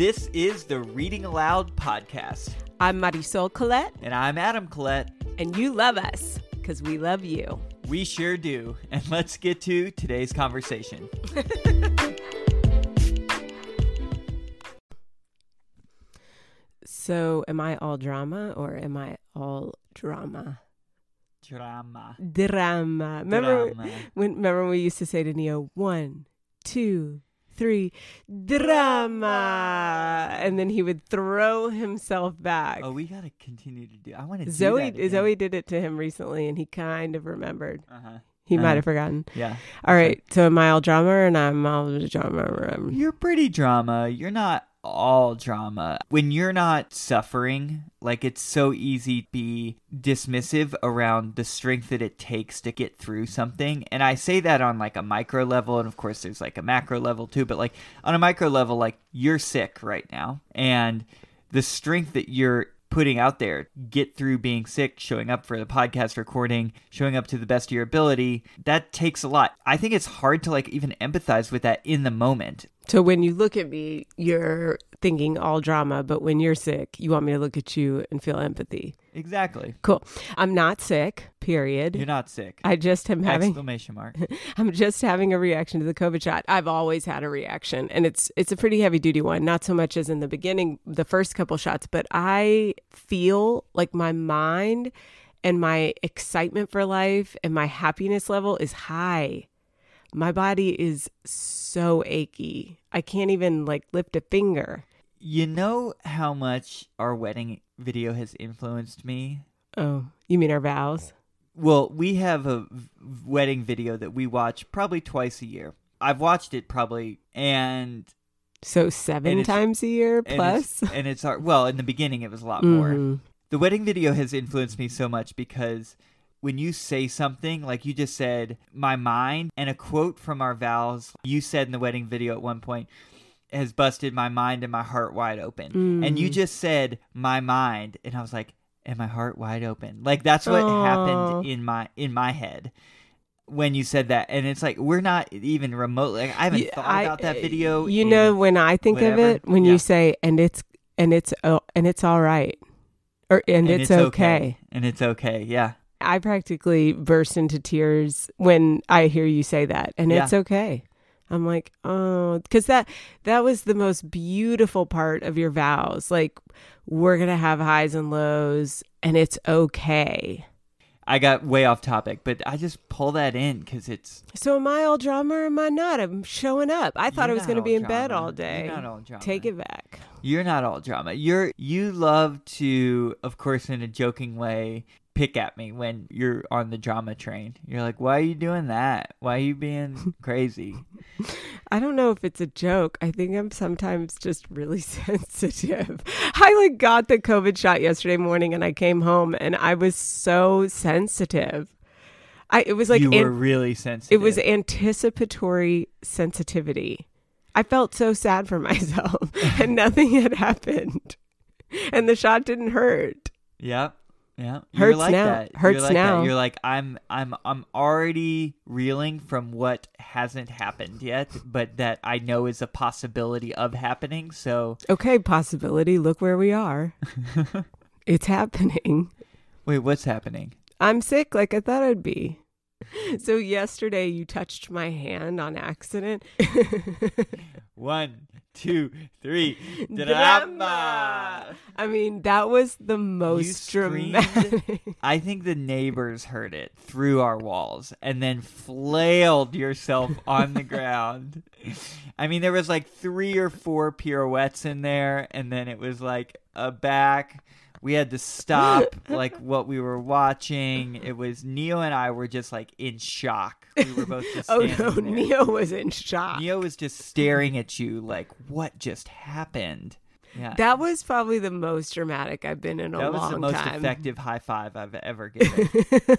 This is the Reading Aloud podcast. I'm Marisol Colette, And I'm Adam Collette. and you love us because we love you. We sure do. And let's get to today's conversation. So, am I all drama or am I all drama? Drama. Drama. Remember Drama. when? Remember when we used to say to Neo, one, two, three, drama, and then he would throw himself back. Oh, we got to continue to do I want to do Zoe. Zoe did it to him recently, and he kind of remembered. Uh-huh. He might have forgotten. Yeah. All right, so am I all drama and I'm all drama? You're pretty drama. You're not all drama. When you're not suffering, like it's so easy to be dismissive around the strength that it takes to get through something. And I say that on like a micro level, and of course there's like a macro level too, but like on a micro level, like you're sick right now. And the strength that you're putting out there, get through being sick, showing up for the podcast recording, showing up to the best of your ability, that takes a lot. I think it's hard to like even empathize with that in the moment. So when you look at me, you're thinking all drama, but when you're sick, you want me to look at you and feel empathy. Exactly. Cool. I'm not sick, period. You're not sick. I just am having Exclamation mark. I'm just having a reaction to the COVID shot. I've always had a reaction and it's it's a pretty heavy duty one, not so much as in the beginning, the first couple shots, but I feel like my mind and my excitement for life and my happiness level is high. My body is so achy. I can't even like lift a finger. You know how much our wedding video has influenced me? Oh, you mean our vows? Well, we have a v- wedding video that we watch probably twice a year. I've watched it probably, and So seven And times a year and plus. it's, and it's our, well in the beginning it was a lot more. Mhm. The wedding video has influenced me so much because when you say something like you just said, my mind, and a quote from our vows, you said in the wedding video at one point, has busted my mind and my heart wide open. And you Mm. just said my mind, and I was like, and my heart wide open. Like that's what Aw. happened in my in my head when you said that. And it's like we're not even remotely. Like I haven't Yeah, thought I- about that video. You know when I think of it, when Yeah. you say and it's and it's oh, and it's all right, or and, and it's, okay. and it's okay. Yeah. I practically burst into tears when I hear you say that, and Yeah. it's okay. I'm like, oh, because that that was the most beautiful part of your vows. Like, we're gonna have highs and lows, and it's okay. I got way off topic, but I just pull that in because it's. So am I all drama or am I not? I'm showing up. I thought I was going to be in bed all day. You're not all drama. Take it back. You're not all drama. You're you love to, of course, in a joking way, pick at me when you're on the drama train. You're like, "Why are you doing that? Why are you being crazy?" I don't know if it's a joke. I think I'm sometimes just really sensitive. I like got the COVID shot yesterday morning and I came home and I was so sensitive. I it was like you an- were really sensitive. it was anticipatory sensitivity. I felt so sad for myself and nothing had happened. And the shot didn't hurt. Yep. Yeah. Hurts like now. that. Hurts You're like now. That. You're like I'm I'm I'm already reeling from what hasn't happened yet, but that I know is a possibility of happening. So Okay, possibility. Look where we are. it's happening. wait, what's happening? I'm sick like I thought I'd be. So yesterday you touched my hand on accident. One, two, three. Drama. I mean, that was the most dramatic. I think the neighbors heard it through our walls and then flailed yourself on the ground. I mean, there was like three or four pirouettes in there, and then it was like a back. We had to stop like what we were watching. It was Neo and I were just like in shock. We were both just oh no, there. Neo was in shock. Neo was just staring at you like, what just happened? Yeah. That was probably the most dramatic I've been in a long time. That was the most time. effective high five I've ever given.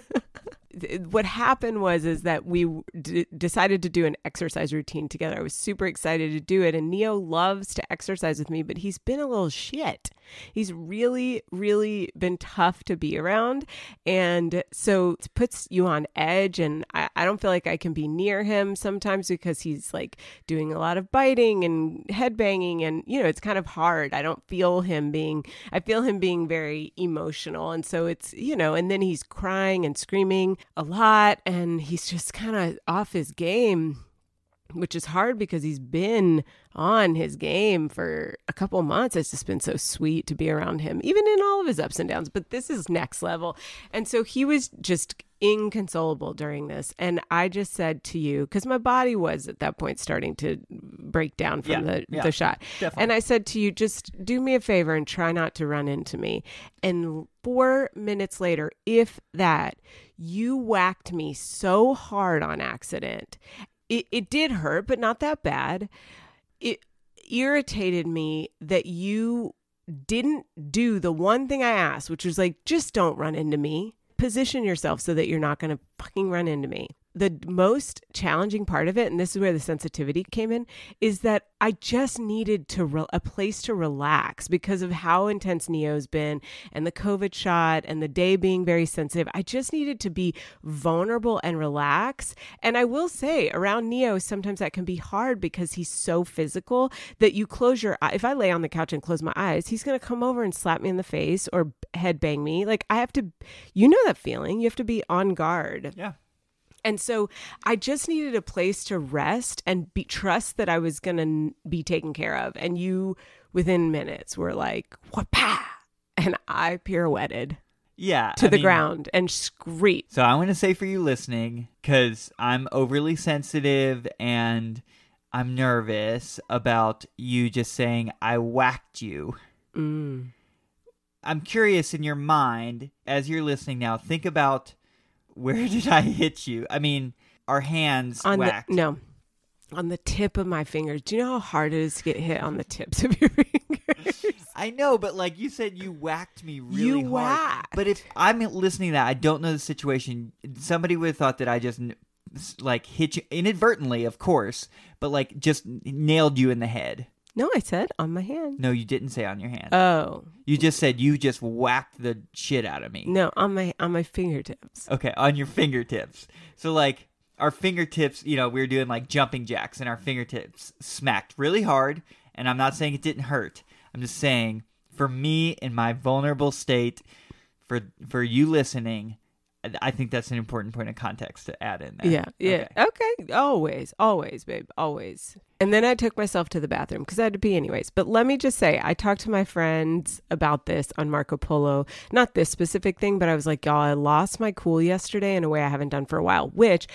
what happened was is that we d- decided to do an exercise routine together. I was super excited to do it, and Neo loves to exercise with me, but he's been a little shit. He's really, really been tough to be around, and so it puts you on edge. And I, I don't feel like I can be near him sometimes because he's like doing a lot of biting and head banging, and you know it's kind of hard. I don't feel him being. I feel him being very emotional, and so it's you know, and then he's crying and screaming a lot and he's just kind of off his game which is hard because he's been on his game for a couple months. It's just been so sweet to be around him, even in all of his ups and downs. But this is next level. And so he was just inconsolable during this. And I just said to you, because my body was at that point starting to break down from Yeah, the, yeah, the shot. definitely. And I said to you, just do me a favor and try not to run into me. And four minutes later, if that, you whacked me so hard on accident. It, it did hurt, but not that bad. It irritated me that you didn't do the one thing I asked, which was like, just don't run into me. Position yourself so that you're not going to fucking run into me. The most challenging part of it, and this is where the sensitivity came in, is that I just needed to re- a place to relax because of how intense Neo's been and the COVID shot and the day being very sensitive. I just needed to be vulnerable and relax. And I will say, around Neo, sometimes that can be hard because he's so physical that you close your eye. If I lay on the couch and close my eyes, he's going to come over and slap me in the face or head bang me. Like I have to, you know that feeling. You have to be on guard. Yeah. And so I just needed a place to rest and be trust that I was going to be taken care of. And you, within minutes, were like, "Whapa!" and I pirouetted Yeah. to I the mean, ground and screamed. So I want to say for you listening, because I'm overly sensitive and I'm nervous about you just saying I whacked you. Mm. I'm curious in your mind as you're listening now. Think about where did I hit you? I mean, our hands On whacked. the no, on the tip of my fingers. Do you know how hard it is to get hit on the tips of your fingers? I know, but like you said, you whacked me really You hard. whacked. But if I'm listening to that, I don't know the situation. Somebody would have thought that I just like hit you inadvertently, of course, but like just nailed you in the head. No, I said on my hand. No, you didn't say on your hand. Oh you just said you just whacked the shit out of me. no, on my on my fingertips. Okay, on your fingertips. So like our fingertips, you know, we were doing like jumping jacks and our fingertips smacked really hard, and I'm not saying it didn't hurt. I'm just saying for me in my vulnerable state for for you listening, I- think that's an important point of context to add in there. Yeah, yeah. Okay. Okay. Always, always, babe, always. And then I took myself to the bathroom because I had to pee anyways. But let me just say, I talked to my friends about this on Marco Polo. Not this specific thing, but I was like, y'all, I lost my cool yesterday in a way I haven't done for a while, which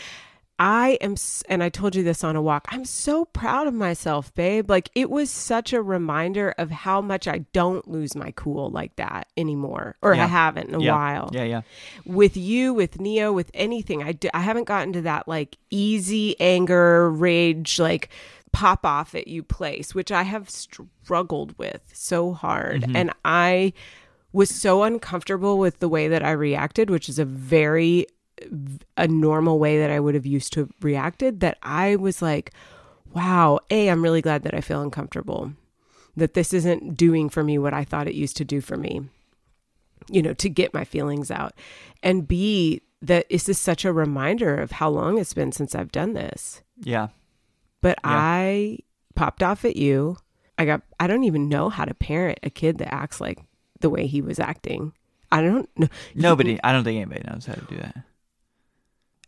I am, and I told you this on a walk. I'm so proud of myself, babe. Like it was such a reminder of how much I don't lose my cool like that anymore, or Yeah. I haven't in a yeah. while Yeah, yeah. with you with neo with anything I, do, I haven't gotten to that like easy anger rage like pop off at you place which i have struggled with so hard mm-hmm. and i was so uncomfortable with the way that i reacted which is a very a normal way that i would have used to have reacted that i was like wow a i'm really glad that i feel uncomfortable that this isn't doing for me what i thought it used to do for me you know, to get my feelings out. And B, that this is such a reminder of how long it's been since I've done this. Yeah. But Yeah. I popped off at you. I got I don't even know how to parent a kid that acts like the way he was acting. I don't know. Nobody I don't think anybody knows how to do that.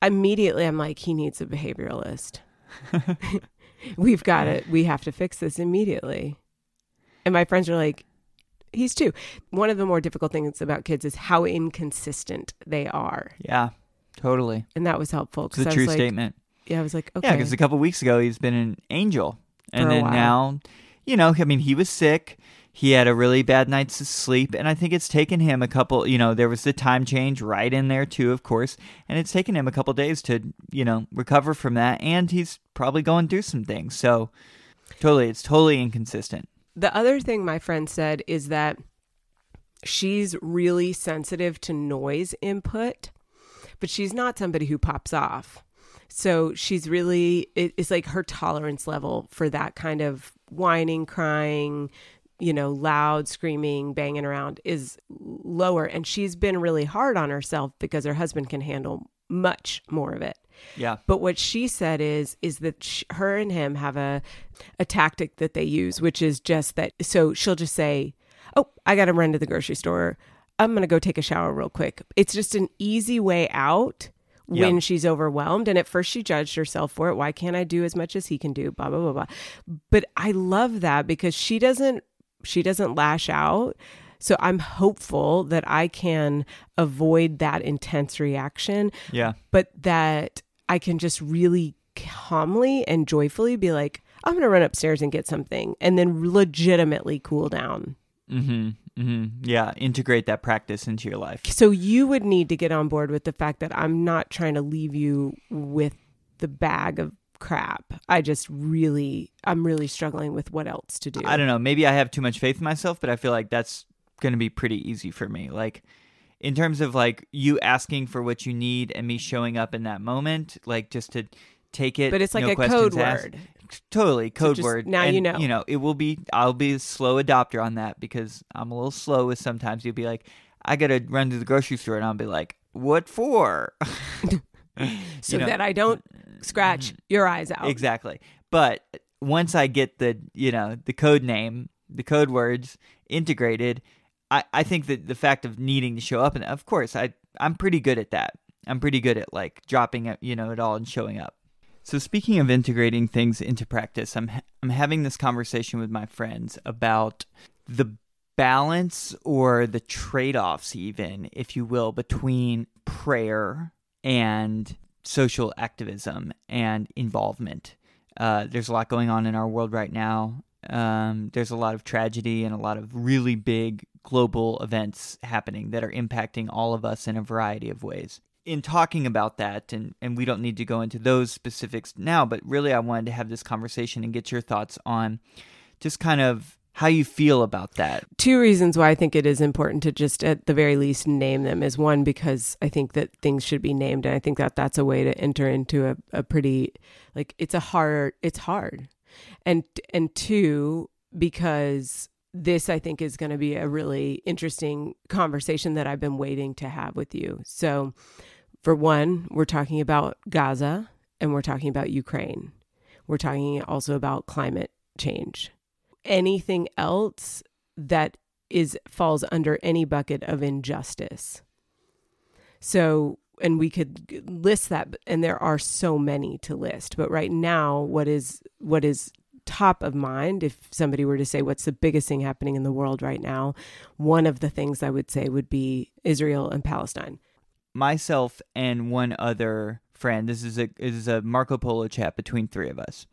Immediately I'm like, he needs a behavioralist. We've got it. We have to fix this immediately. And my friends are like, he's two. One of the more difficult things about kids is how inconsistent they are. Yeah. Totally. And that was helpful It's a I true was like, statement. Yeah, I was like, okay. Yeah, because a couple weeks ago he's been an angel, and For then while. now, you know, I mean, he was sick. He had a really bad night's sleep, and I think it's taken him a couple. You know, there was the time change right in there too, of course, and it's taken him a couple days to, you know, recover from that. And he's probably going through some things. So, totally, it's totally inconsistent. the other thing my friend said is that she's really sensitive to noise input, but she's not somebody who pops off. So she's really, it's like her tolerance level for that kind of whining, crying, you know, loud screaming, banging around is lower. And she's been really hard on herself because her husband can handle much more of it. Yeah. But what she said is is that sh her and him have a a tactic that they use, which is just that. So she'll just say, "Oh, I got to run to the grocery store. I'm gonna go take a shower real quick." It's just an easy way out when Yeah. she's overwhelmed. And at first, she judged herself for it. Why can't I do as much as he can do? Blah blah blah blah. But I love that because she doesn't she doesn't lash out. So I'm hopeful that I can avoid that intense reaction Yeah. but that I can just really calmly and joyfully be like, I'm going to run upstairs and get something and then legitimately cool down. Mm-hmm. Mm-hmm. Yeah. Integrate that practice into your life. So you would need to get on board with the fact that I'm not trying to leave you with the bag of crap. I just really, I'm really struggling with what else to do. I don't know. Maybe I have too much faith in myself, but I feel like that's going to be pretty easy for me. Like, in terms of like you asking for what you need and me showing up in that moment, like just to take it. but it's like no a code asked. word. Totally code just word. now you know. You know, it will be. I'll be a slow adopter on that because I'm a little slow with sometimes. You'll be like, I gotta run to the grocery store, and I'll be like, what for? So You know, that I don't scratch mm-hmm. your eyes out. Exactly. But once I get the you know the code name, the code words integrated, I I think that the fact of needing to show up and of course I I'm pretty good at that. I'm pretty good at like dropping it, you know, it all and showing up. So speaking of integrating things into practice, I'm ha- I'm having this conversation with my friends about the balance or the trade-offs even, if you will, between prayer and social activism and involvement. Uh, there's a lot going on in our world right now. Um, there's a lot of tragedy and a lot of really big global events happening that are impacting all of us in a variety of ways. In talking about that, and, and we don't need to go into those specifics now, but really I wanted to have this conversation and get your thoughts on just kind of how you feel about that. two reasons why I think it is important to just at the very least name them is one because I think that things should be named and I think that that's a way to enter into a, a pretty like it's a hard it's hard and and two because this I think is going to be a really interesting conversation that I've been waiting to have with you. So for one, we're talking about Gaza and we're talking about Ukraine. We're talking also about climate change anything else that is falls under any bucket of injustice. So, and we could list that, and there are so many to list. But right now, what is what is top of mind? If somebody were to say, "What's the biggest thing happening in the world right now?" One of the things I would say would be Israel and Palestine. myself and one other friend. This is a this is a Marco Polo chat between three of us.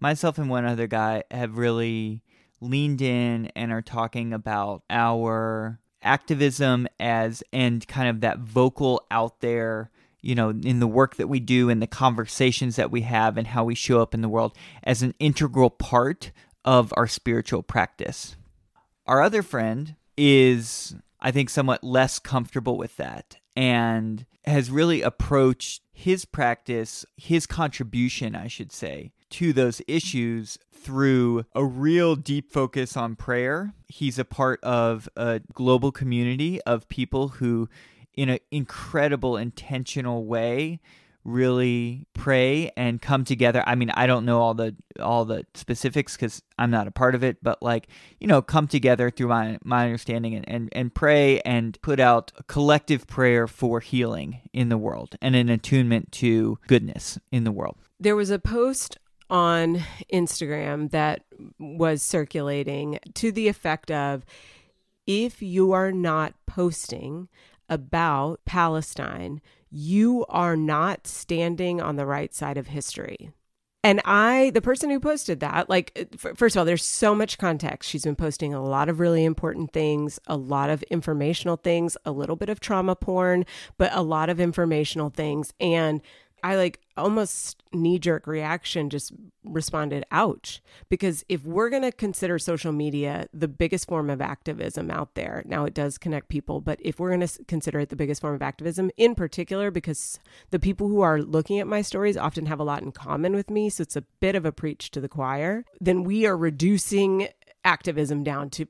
Myself and one other guy have really leaned in and are talking about our activism as and kind of that vocal out there, you know, in the work that we do and the conversations that we have and how we show up in the world as an integral part of our spiritual practice. Our other friend is, I think, somewhat less comfortable with that and has really approached his practice, his contribution, I should say, to those issues through a real deep focus on prayer. He's a part of a global community of people who, in an incredible, intentional way, really pray and come together. I mean, I don't know all the all the specifics because I'm not a part of it, but like you know, come together through my my understanding and, and and pray and put out a collective prayer for healing in the world and an attunement to goodness in the world. There was a post on Instagram that was circulating to the effect of if you are not posting about Palestine, you are not standing on the right side of history. And I, the person who posted that, like, first of all, there's so much context. She's been posting a lot of really important things, a lot of informational things, a little bit of trauma porn, but a lot of informational things. And I like almost knee jerk reaction just responded, ouch. Because if we're going to consider social media the biggest form of activism out there, now it does connect people, but if we're going to consider it the biggest form of activism, in particular, because the people who are looking at my stories often have a lot in common with me, so it's a bit of a preach to the choir, then we are reducing activism down to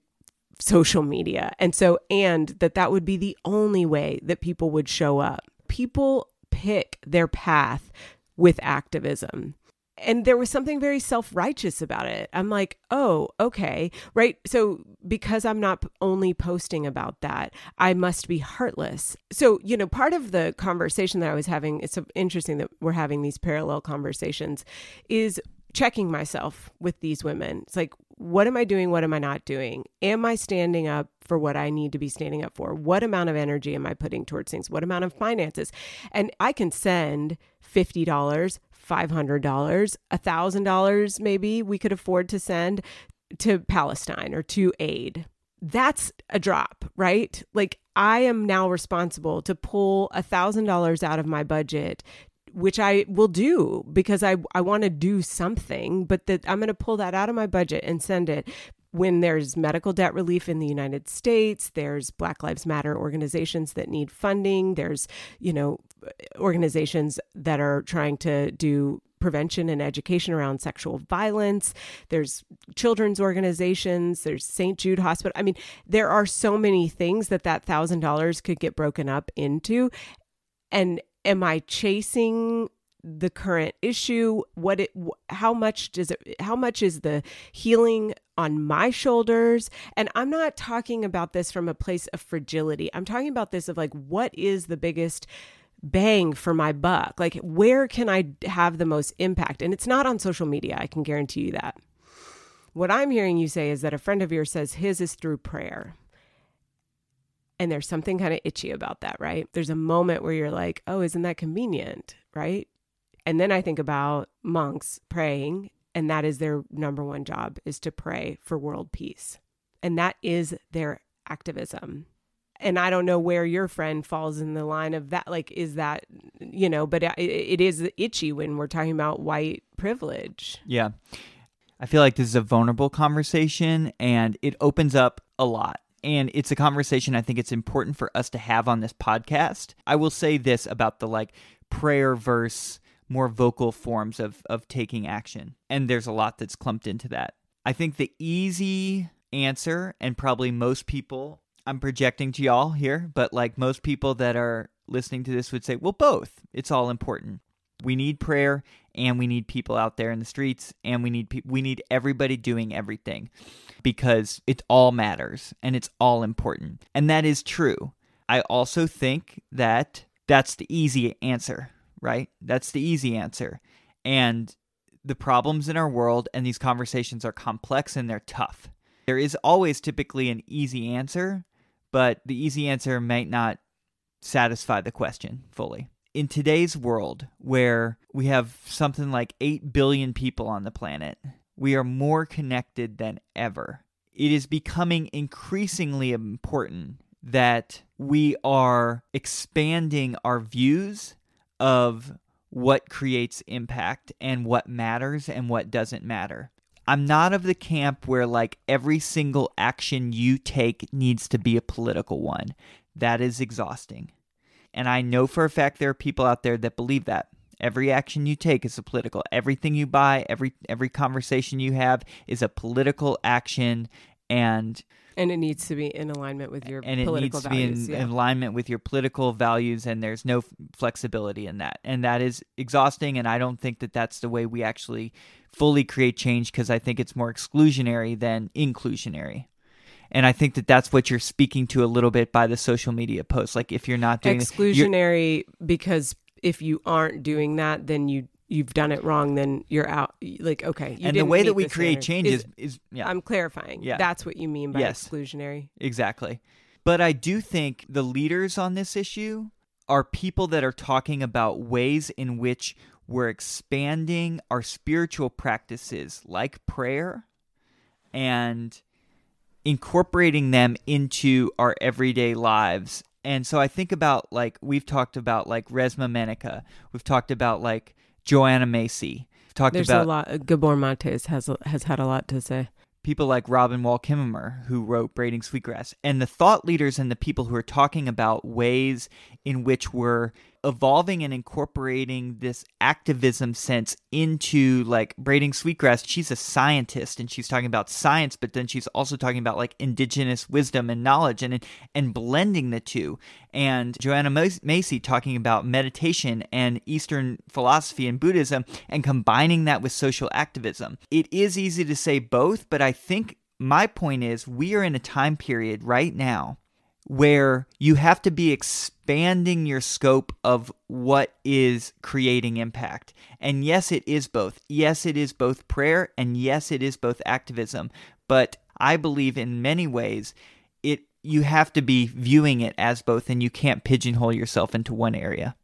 social media. And so, and that that would be the only way that people would show up. People pick their path with activism. And there was something very self righteous about it. I'm like, oh, okay, right. So, because I'm not only posting about that, I must be heartless. So, you know, part of the conversation that I was having, it's interesting that we're having these parallel conversations, is checking myself with these women. It's like, what am I doing? What am I not doing? Am I standing up for what I need to be standing up for? What amount of energy am I putting towards things? What amount of finances? And I can send $50, $500, $1,000 maybe we could afford to send to Palestine or to aid. That's a drop, right? Like I am now responsible to pull $1,000 out of my budget which I will do because I, I want to do something, but that I'm going to pull that out of my budget and send it when there's medical debt relief in the United States, there's Black Lives Matter organizations that need funding, there's, you know, organizations that are trying to do prevention and education around sexual violence. There's children's organizations. There's St. Jude Hospital. I mean, there are so many things that that thousand dollars could get broken up into, and am I chasing the current issue? What it how much does it how much is the healing on my shoulders? And i'm not talking about this from a place of fragility. I'm talking about this of like what is the biggest bang for my buck? Like where can i have the most impact? And it's not on social media i can guarantee you that. What i'm hearing you say is that a friend of yours says his is through prayer and there's something kind of itchy about that, right? There's a moment where you're like, oh, isn't that convenient, right? And then I think about monks praying, and that is their number one job is to pray for world peace. And that is their activism. And I don't know where your friend falls in the line of that. Like, is that, you know, but uh, it, it is itchy when we're talking about white privilege. Yeah. I feel like this is a vulnerable conversation and it opens up a lot and it's a conversation I think it's important for us to have on this podcast. I will say this about the like prayer verse more vocal forms of of taking action. And there's a lot that's clumped into that. I think the easy answer and probably most people I'm projecting to y'all here, but like most people that are listening to this would say, well both. It's all important. We need prayer and we need people out there in the streets and we need pe- we need everybody doing everything because it all matters and it's all important. And that is true. I also think that that's the easy answer, right? That's the easy answer. And the problems in our world and these conversations are complex and they're tough. There is always typically an easy answer, but the easy answer might not satisfy the question fully in today's world where we have something like 8 billion people on the planet, we are more connected than ever. It is becoming increasingly important that we are expanding our views of what creates impact and what matters and what doesn't matter. I'm not of the camp where like every single action you take needs to be a political one. That is exhausting. And I know for a fact there are people out there that believe that. Every action you take is a political. Everything you buy, every every conversation you have is a political action and and it needs to be in alignment with your and it needs to values, be in, yeah. in alignment with your political values and there's no flexibility in that and that is exhausting and i don't think that that's the way we actually fully create change because i think it's more exclusionary than inclusionary and I think that that's what you're speaking to a little bit by the social media posts. Like if you're not doing exclusionary, because if you aren't doing that, then you you've done it wrong. Then you're out. Like okay, and the way that we create change is, is yeah. I'm clarifying. Yeah, that's what you mean by yes. exclusionary. Exactly. But I do think the leaders on this issue are people that are talking about ways in which we're expanding our spiritual practices like prayer and incorporating them into our everyday lives And so I think about like we've talked about like Resmaa Menakem, we've talked about like Joanna Macy, we've talked There's about a lot. Gabor Mates has has had a lot to say. people like Robin Wall Kimmerer, who wrote Braiding Sweetgrass, and the thought leaders and the people who are talking about ways in which we're evolving and incorporating this activism sense into like Braiding Sweetgrass. She's a scientist and she's talking about science, but then she's also talking about like indigenous wisdom and knowledge and and blending the two. And Joanna Macy talking about meditation and Eastern philosophy and Buddhism and combining that with social activism. It is easy to say both, but I think my point is we are in a time period right now where you have to be expanding your scope of what is creating impact. And yes, it is both. Yes, it is both prayer, and yes, it is both activism. But I believe in many ways it you have to be viewing it as both and you can't pigeonhole yourself into one area.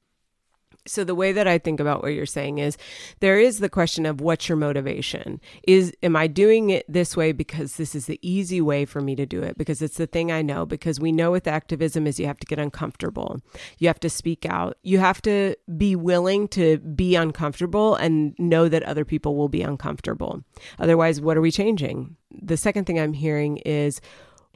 So the way that I think about what you're saying is there is the question of what's your motivation? Is am I doing it this way because this is the easy way for me to do it because it's the thing I know because we know with activism is you have to get uncomfortable. You have to speak out. You have to be willing to be uncomfortable and know that other people will be uncomfortable. Otherwise, what are we changing? The second thing I'm hearing is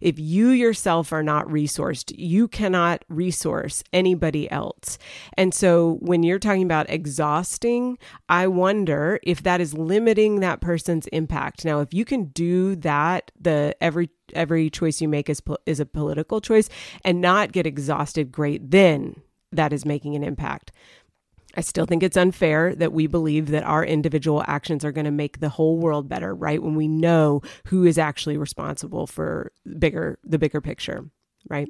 if you yourself are not resourced, you cannot resource anybody else. And so when you're talking about exhausting, I wonder if that is limiting that person's impact. Now, if you can do that, the every every choice you make is is a political choice and not get exhausted, great, then that is making an impact. I still think it's unfair that we believe that our individual actions are going to make the whole world better, right? When we know who is actually responsible for bigger the bigger picture, right?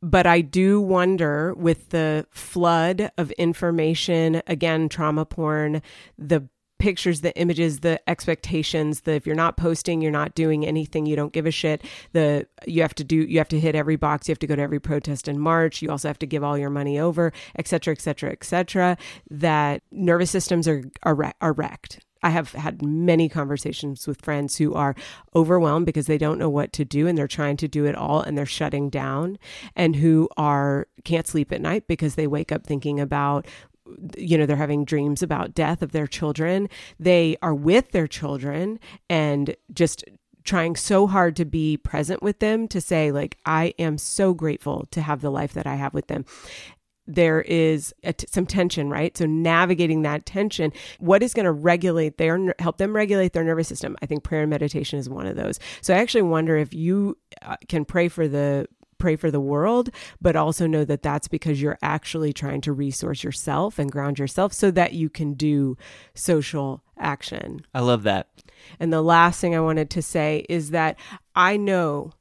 But I do wonder with the flood of information, again, trauma porn, the pictures, the images, the expectations, the if you're not posting, you're not doing anything, you don't give a shit. The you have to do you have to hit every box, you have to go to every protest in March, you also have to give all your money over, et cetera, et cetera, et cetera, that nervous systems are are, are wrecked. I have had many conversations with friends who are overwhelmed because they don't know what to do and they're trying to do it all and they're shutting down and who are can't sleep at night because they wake up thinking about you know they're having dreams about death of their children. They are with their children and just trying so hard to be present with them to say like i am so grateful to have the life that i have with them. There is some tension right? So navigating that tension what is going to regulate their help them regulate their nervous system? I think prayer and meditation is one of those. So i actually wonder if you uh, can pray for the pray for the world, but also know that that's because you're actually trying to resource yourself and ground yourself so that you can do social action. I love that. And the last thing I wanted to say is that I know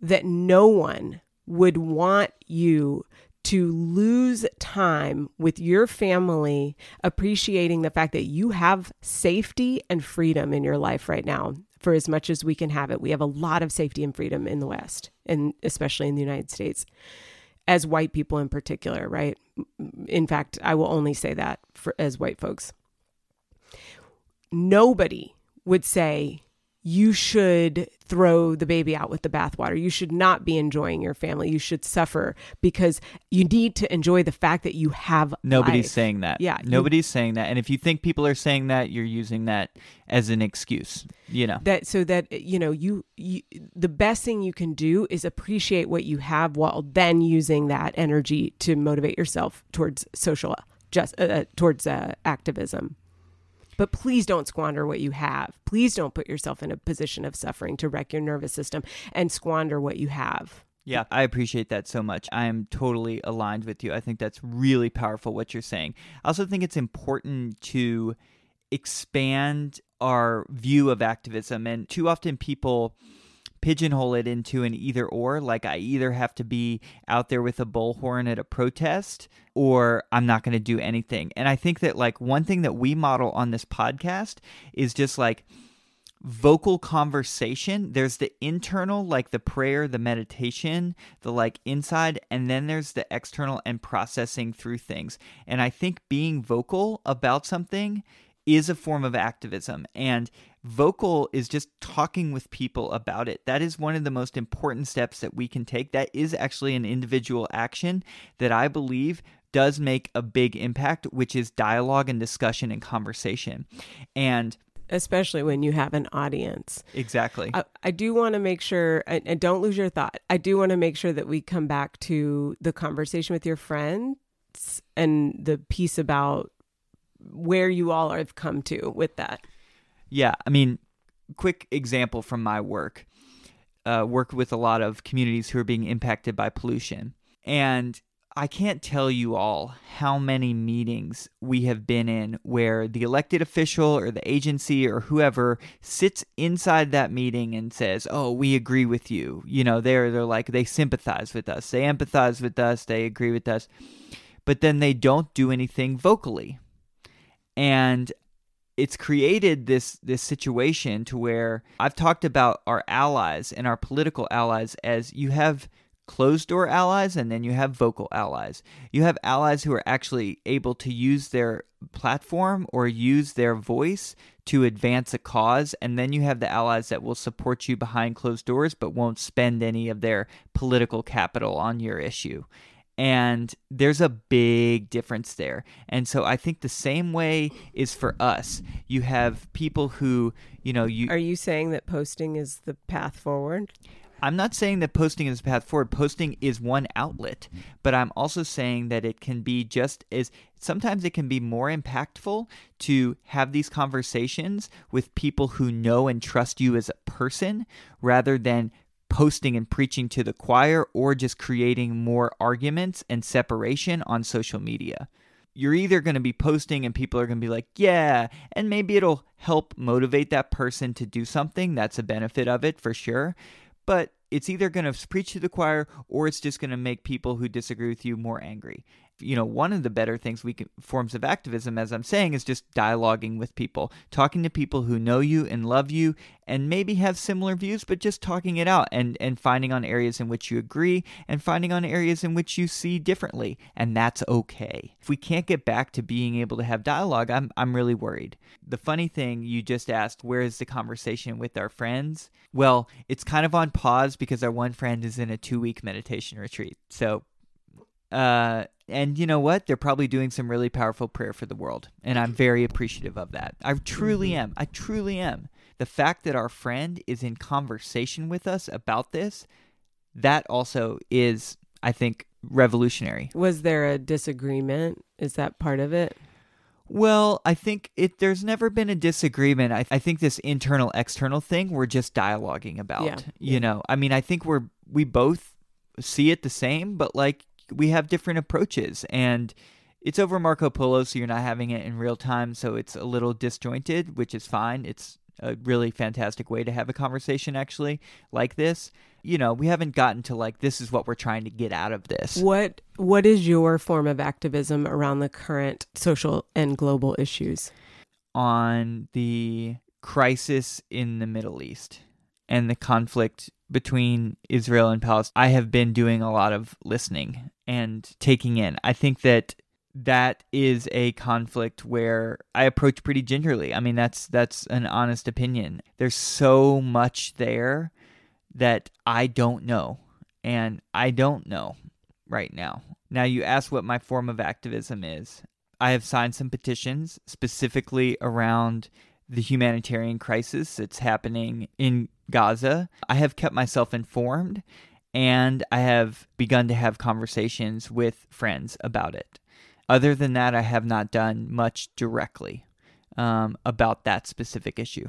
that no one would want you to lose time with your family appreciating the fact that you have safety and freedom in your life right now for as much as we can have it. We have a lot of safety and freedom in the West, and especially in the United States, as white people in particular, right? In fact, I will only say that for as white folks. Nobody would say you should throw the baby out with the bathwater. You should not be enjoying your family. You should suffer because you need to enjoy the fact that you have. Nobody's life. saying that. Yeah, you- Nobody's saying that. And if you think people are saying that, you're using that as an excuse. You know. that so that you know you, you the best thing you can do is appreciate what you have while then using that energy to motivate yourself towards social just uh, towards uh, activism but please don't squander what you have please don't put yourself in a position of suffering to wreck your nervous system and squander what you have Yeah, I appreciate that so much. I am totally aligned with you. I think that's really powerful what you're saying. I also think it's important to expand our view of activism. And too often people pigeonhole it into an either or. Like, I either have to be out there with a bullhorn at a protest or I'm not going to do anything. And I think that, like, one thing that we model on this podcast is just like, vocal conversation. There's the internal, like the prayer, the meditation, the like inside, and then there's the external and processing through things. And I think being vocal about something is a form of activism. And Vocal is just talking with people about it. That is one of the most important steps that we can take. That is actually an individual action that I believe does make a big impact, which is dialogue and discussion and conversation. And especially when you have an audience. Exactly. I, I do want to make sure, and, and don't lose your thought, I do want to make sure that we come back to the conversation with your friends and the piece about where you all have come to with that. Yeah. I mean, quick example from my work uh, work with a lot of communities who are being impacted by pollution. And I can't tell you all how many meetings we have been in where the elected official or the agency or whoever sits inside that meeting and says, "Oh, we agree with you." You know, they're they're like they sympathize with us, they empathize with us, they agree with us. But then they don't do anything vocally. And it's created this this situation to where I've talked about our allies and our political allies as you have closed door allies and then you have vocal allies. You have allies who are actually able to use their platform or use their voice to advance a cause, and then you have the allies that will support you behind closed doors but won't spend any of their political capital on your issue. And there's a big difference there. And so I think the same way is for us. You have people who, you know, you Are you saying that posting is the path forward? I'm not saying that posting is the path forward. Posting is one outlet, but I'm also saying that it can be just as sometimes it can be more impactful to have these conversations with people who know and trust you as a person rather than posting and preaching to the choir or just creating more arguments and separation on social media. You're either going to be posting and people are going to be like, yeah, and maybe it'll help motivate that person to do something. That's a benefit of it for sure but it's either going to preach to the choir or it's just going to make people who disagree with you more angry you know, one of the better things we can forms of activism, as I'm saying, is just dialoguing with people, talking to people who know you and love you, and maybe have similar views, but just talking it out and and finding on areas in which you agree and finding on areas in which you see differently, and that's okay. If we can't get back to being able to have dialogue, I'm I'm really worried. The funny thing you just asked, where is the conversation with our friends? Well, it's kind of on pause because our one friend is in a two week meditation retreat, so uh, and you know what? They're probably doing some really powerful prayer for the world. And I'm very appreciative of that. I truly mm-hmm. am. I truly am. The fact that our friend is in conversation with us about this, that also is, I think, revolutionary. Was there a disagreement? Is that part of it? Well, I think it. There's never been a disagreement. I, I think this internal external thing we're just dialoguing about. Yeah. You know, I mean, I think we're we both see it the same, but like we have different approaches and it's over Marco Polo, so you're not having it in real time, so it's a little disjointed, which is fine. It's a really fantastic way to have a conversation, actually, like this. You know, we haven't gotten to like this is what we're trying to get out of this. What What is your form of activism around the current social and global issues? On the crisis in the Middle East and the conflict between Israel and Palestine, I have been doing a lot of listening and taking in. I think that that is a conflict where I approach pretty gingerly. I mean, that's that's an honest opinion. There's so much there that I don't know, and I don't know right now. Now, you ask what my form of activism is. I have signed some petitions specifically around the humanitarian crisis that's happening in Gaza. I have kept myself informed and I have begun to have conversations with friends about it. Other than that, I have not done much directly um, about that specific issue.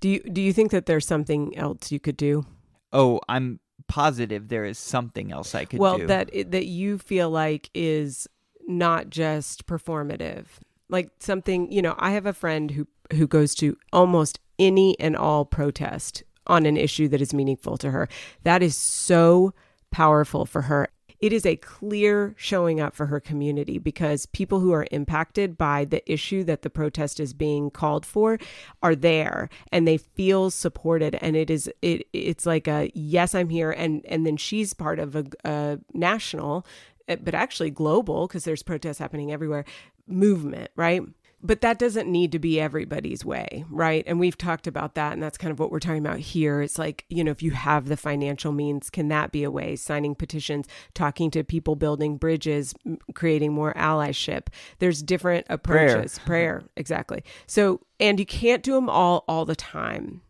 Do you do you think that there's something else you could do? Oh, I'm positive there is something else I could do. well, do. that that you feel like is not just performative. Like something, you know, I have a friend who who goes to almost any and all protest on an issue that is meaningful to her. That is so powerful for her. It is a clear showing up for her community because people who are impacted by the issue that the protest is being called for are there and they feel supported and it is it it's like a yes I'm here and and then she's part of a, a national eh, but actually global because there's protests happening everywhere movement, right? But that doesn't need to be everybody's way, right? And we've talked about that. And that's kind of what we're talking about here. It's like, you know, if you have the financial means, can that be a way? Signing petitions, talking to people, building bridges, creating more allyship. There's different approaches. Prayer, Prayer exactly. So, and you can't do them all all the time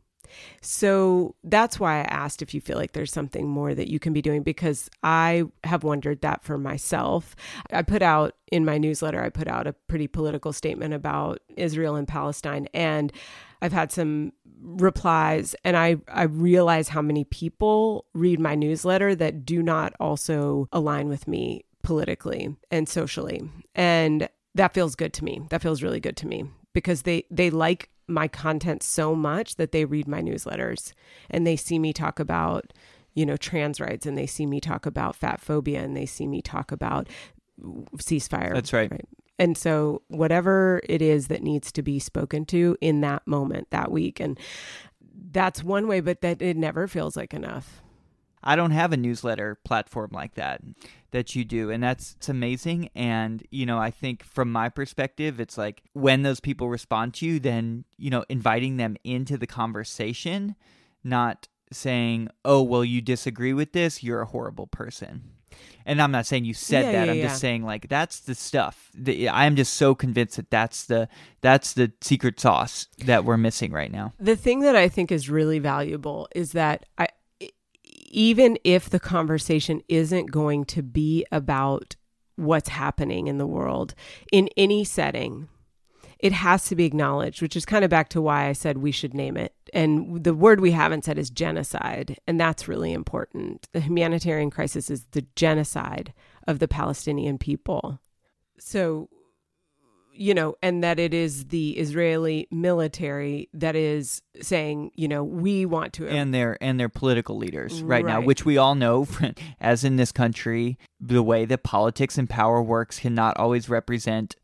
so that's why I asked if you feel like there's something more that you can be doing because I have wondered that for myself. I put out in my newsletter, I put out a pretty political statement about Israel and Palestine. And I've had some replies and I, I realize how many people read my newsletter that do not also align with me politically and socially. And that feels good to me. That feels really good to me because they they like my content so much that they read my newsletters and they see me talk about you know trans rights and they see me talk about fat phobia and they see me talk about ceasefire. That's right. right. And so whatever it is that needs to be spoken to in that moment that week. And that's one way but that it never feels like enough I don't have a newsletter platform like that that you do and that's it's amazing and you know I think from my perspective it's like when those people respond to you then you know inviting them into the conversation not saying oh well you disagree with this you're a horrible person and I'm not saying you said yeah, that. Yeah, I'm yeah. just saying like that's the stuff. I am just so convinced that that's the that's the secret sauce that we're missing right now. The thing that I think is really valuable is that I even if the conversation isn't going to be about what's happening in the world in any setting, it has to be acknowledged, which is kind of back to why I said we should name it. And the word we haven't said is genocide. And that's really important. The humanitarian crisis is the genocide of the Palestinian people. So you know, and that it is the Israeli military that is saying, you know, we want to and their and their political leaders right, right. now, which we all know, as in this country, the way that politics and power works cannot always represent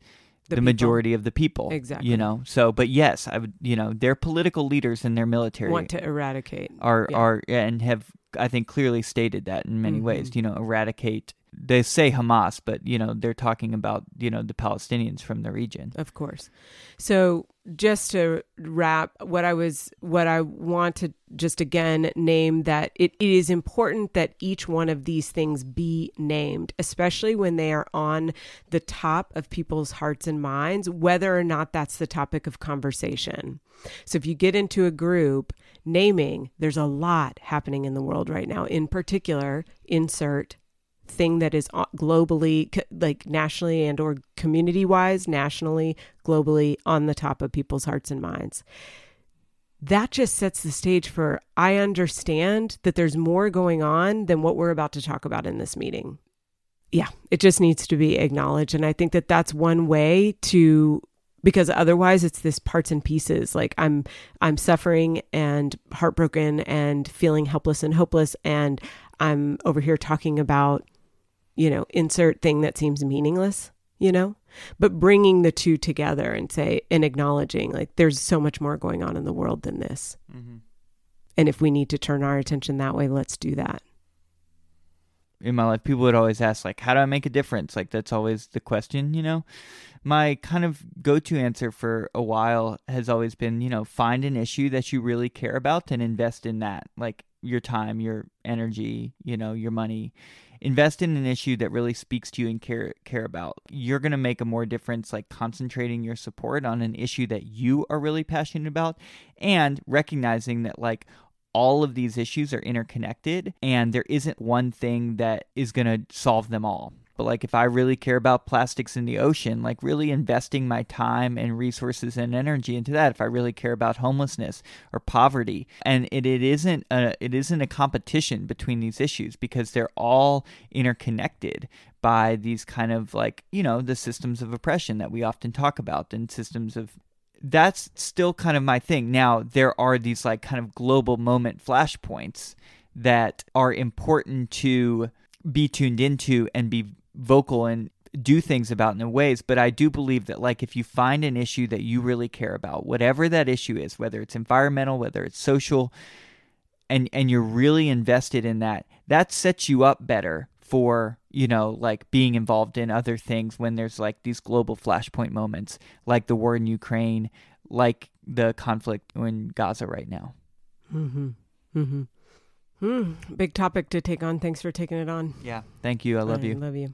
the, the majority of the people. Exactly. You know, so but yes, I would. You know, their political leaders and their military want to eradicate are yeah. are and have I think clearly stated that in many mm-hmm. ways. You know, eradicate they say Hamas, but you know they're talking about you know the Palestinians from the region. Of course. So just to wrap, what I was, what I want to just again name that it, it is important that each one of these things be named, especially when they are on the top of people's hearts and minds, whether or not that's the topic of conversation. So if you get into a group naming, there's a lot happening in the world right now. In particular, insert thing that is uh, globally like nationally and or community wise nationally globally on the top of people's hearts and minds. That just sets the stage for i understand that there's more going on than what we're about to talk about in this meeting. Yeah it just needs to be acknowledged and i think that that's one way to because otherwise it's this parts and pieces like i'm i'm suffering and heartbroken and feeling helpless and hopeless and i'm over here talking about you know, insert thing that seems meaningless, you know, but bringing the two together and say, and acknowledging like there's so much more going on in the world than this. Mm-hmm. And if we need to turn our attention that way, let's do that. In my life, people would always ask, like, how do I make a difference? Like, that's always the question, you know? My kind of go to answer for a while has always been, you know, find an issue that you really care about and invest in that. Like, your time, your energy, you know, your money invest in an issue that really speaks to you and care care about. You're going to make a more difference like concentrating your support on an issue that you are really passionate about and recognizing that like all of these issues are interconnected and there isn't one thing that is going to solve them all. But like if I really care about plastics in the ocean, like really investing my time and resources and energy into that. If I really care about homelessness or poverty, and it, it isn't a it isn't a competition between these issues because they're all interconnected by these kind of like you know the systems of oppression that we often talk about and systems of that's still kind of my thing. Now, there are these like kind of global moment flashpoints that are important to be tuned into and be vocal and do things about in ways but i do believe that like if you find an issue that you really care about whatever that issue is whether it's environmental whether it's social and and you're really invested in that that sets you up better for you know like being involved in other things when there's like these global flashpoint moments like the war in ukraine like the conflict in gaza right now Mm-hmm. Mm-hmm. Hmm. Big topic to take on. Thanks for taking it on. yeah thank you i love I you Love you.